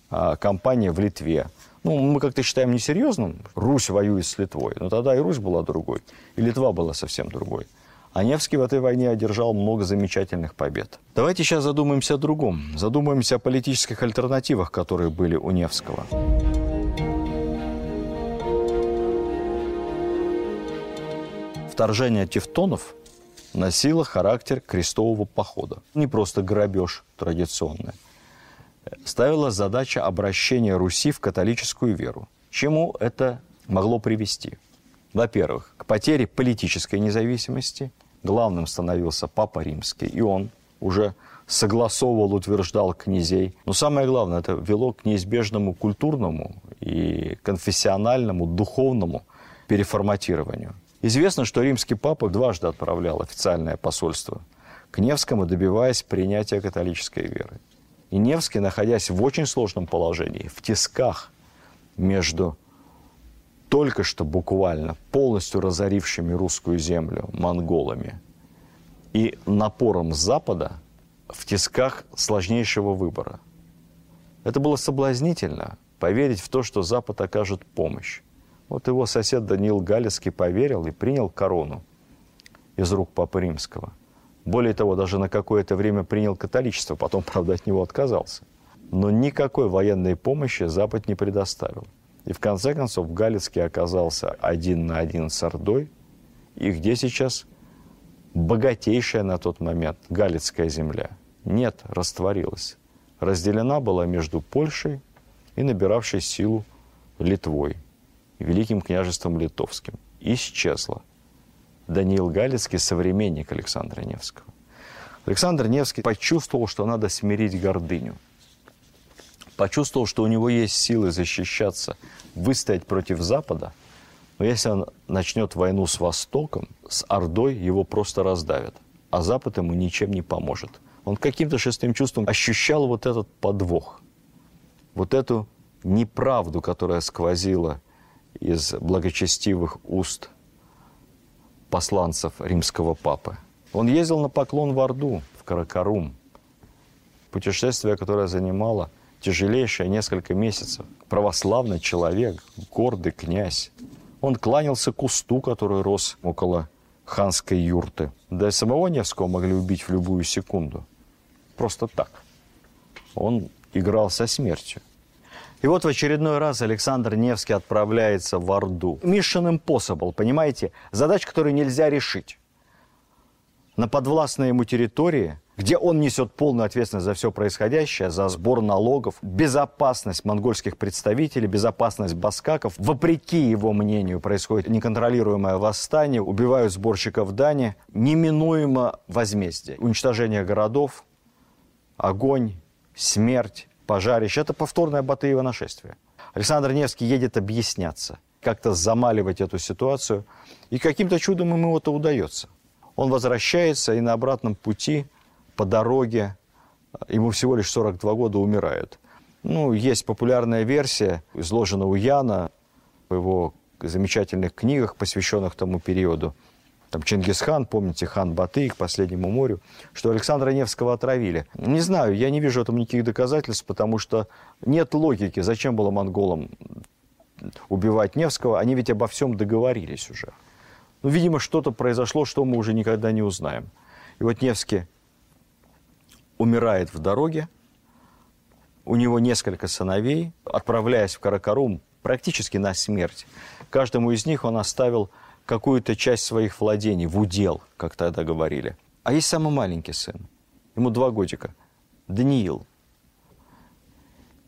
а, кампания в Литве. Ну, мы как-то считаем несерьезным. Русь воюет с Литвой. Но тогда и Русь была другой, и Литва была совсем другой. А Невский в этой войне одержал много замечательных побед. Давайте сейчас задумаемся о другом. Задумаемся о политических альтернативах, которые были у Невского. Вторжение тевтонов носило характер крестового похода. Не просто грабеж традиционный. Ставила задача обращения Руси в католическую веру. Чему это могло привести? Во-первых, к потере политической независимости – главным становился Папа Римский, и он уже согласовывал, утверждал князей. Но самое главное, это вело к неизбежному культурному и конфессиональному, духовному переформатированию. Известно, что римский папа дважды отправлял официальное посольство к Невскому, добиваясь принятия католической веры. И Невский, находясь в очень сложном положении, в тисках между только что буквально полностью разорившими русскую землю монголами и напором запада в тисках сложнейшего выбора. Это было соблазнительно поверить в то, что Запад окажет помощь. Вот его сосед Даниил Галицкий поверил и принял корону из рук Папы Римского. Более того, даже на какое-то время принял католичество, потом, [LAUGHS] правда, от него отказался. Но никакой военной помощи Запад не предоставил. И в конце концов Галицкий оказался один на один с Ордой. И где сейчас богатейшая на тот момент Галицкая земля? Нет, растворилась. Разделена была между Польшей и набиравшей силу Литвой, Великим княжеством Литовским. Исчезла. Даниил Галицкий – современник Александра Невского. Александр Невский почувствовал, что надо смирить гордыню – почувствовал, что у него есть силы защищаться, выстоять против Запада, но если он начнет войну с Востоком, с Ордой, его просто раздавят, а Запад ему ничем не поможет. Он каким-то шестым чувством ощущал вот этот подвох, вот эту неправду, которая сквозила из благочестивых уст посланцев римского папы. Он ездил на поклон в Орду, в Каракарум. Путешествие, которое занимало – тяжелейшие несколько месяцев. Православный человек, гордый князь. Он кланялся кусту, который рос около ханской юрты. Да и самого Невского могли убить в любую секунду. Просто так. Он играл со смертью. И вот в очередной раз Александр Невский отправляется в Орду. Mission impossible, понимаете? Задача, которую нельзя решить. На подвластной ему территории где он несет полную ответственность за все происходящее, за сбор налогов, безопасность монгольских представителей, безопасность баскаков. Вопреки его мнению происходит неконтролируемое восстание, убивают сборщиков дани, неминуемо возмездие. Уничтожение городов, огонь, смерть, пожарище. Это повторное Батыево нашествие. Александр Невский едет объясняться, как-то замаливать эту ситуацию, и каким-то чудом ему это удается. Он возвращается и на обратном пути по дороге, ему всего лишь 42 года, умирает. Ну, есть популярная версия, изложена у Яна в его замечательных книгах, посвященных тому периоду. Там Чингисхан, помните, хан Батый к последнему морю, что Александра Невского отравили. Не знаю, я не вижу этому никаких доказательств, потому что нет логики, зачем было монголам убивать Невского, они ведь обо всем договорились уже. Ну, видимо, что-то произошло, что мы уже никогда не узнаем. И вот Невский умирает в дороге, у него несколько сыновей, отправляясь в Каракарум практически на смерть. Каждому из них он оставил какую-то часть своих владений в удел, как тогда говорили. А есть самый маленький сын, ему два годика, Даниил.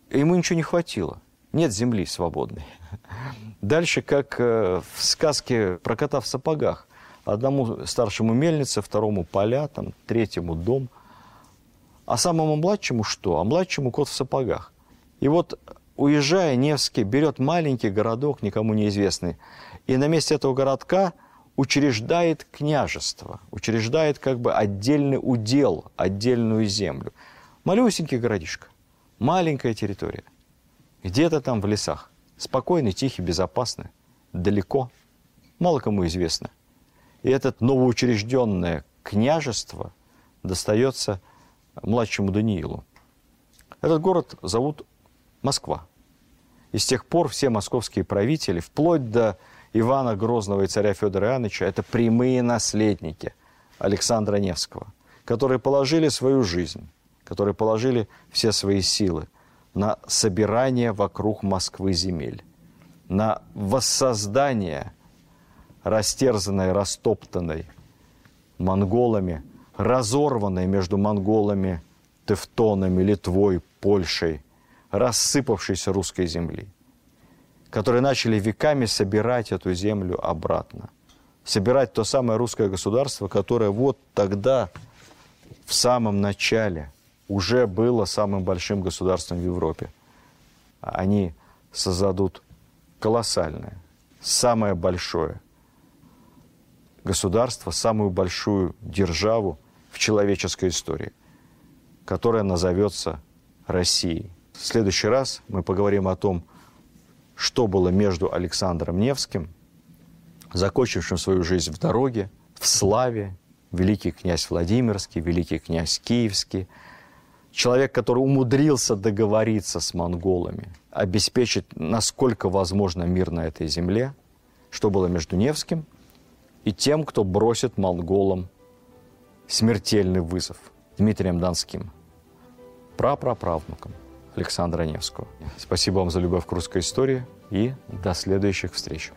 Ему ничего не хватило, нет земли свободной. [LAUGHS] Дальше, как э, в сказке про кота в сапогах. Одному старшему мельница, второму поля, там, третьему дом – а самому младшему что? А младшему кот в сапогах. И вот, уезжая, Невский берет маленький городок, никому неизвестный, и на месте этого городка учреждает княжество, учреждает как бы отдельный удел, отдельную землю. Малюсенький городишко, маленькая территория, где-то там в лесах, спокойный, тихий, безопасный, далеко, мало кому известно. И это новоучрежденное княжество достается младшему Даниилу. Этот город зовут Москва. И с тех пор все московские правители, вплоть до Ивана Грозного и царя Федора Иоанновича, это прямые наследники Александра Невского, которые положили свою жизнь, которые положили все свои силы на собирание вокруг Москвы земель, на воссоздание растерзанной, растоптанной монголами, разорванной между монголами, тевтонами, Литвой, Польшей, рассыпавшейся русской земли, которые начали веками собирать эту землю обратно. Собирать то самое русское государство, которое вот тогда, в самом начале, уже было самым большим государством в Европе. Они создадут колоссальное, самое большое государство, самую большую державу в человеческой истории, которая назовется Россией. В следующий раз мы поговорим о том, что было между Александром Невским, закончившим свою жизнь в дороге, в славе, великий князь Владимирский, великий князь Киевский, человек, который умудрился договориться с монголами, обеспечить, насколько возможно, мир на этой земле, что было между Невским и тем, кто бросит монголам смертельный вызов, Дмитрием Донским, прапраправнуком Александра Невского. Спасибо вам за любовь к русской истории и до следующих встреч.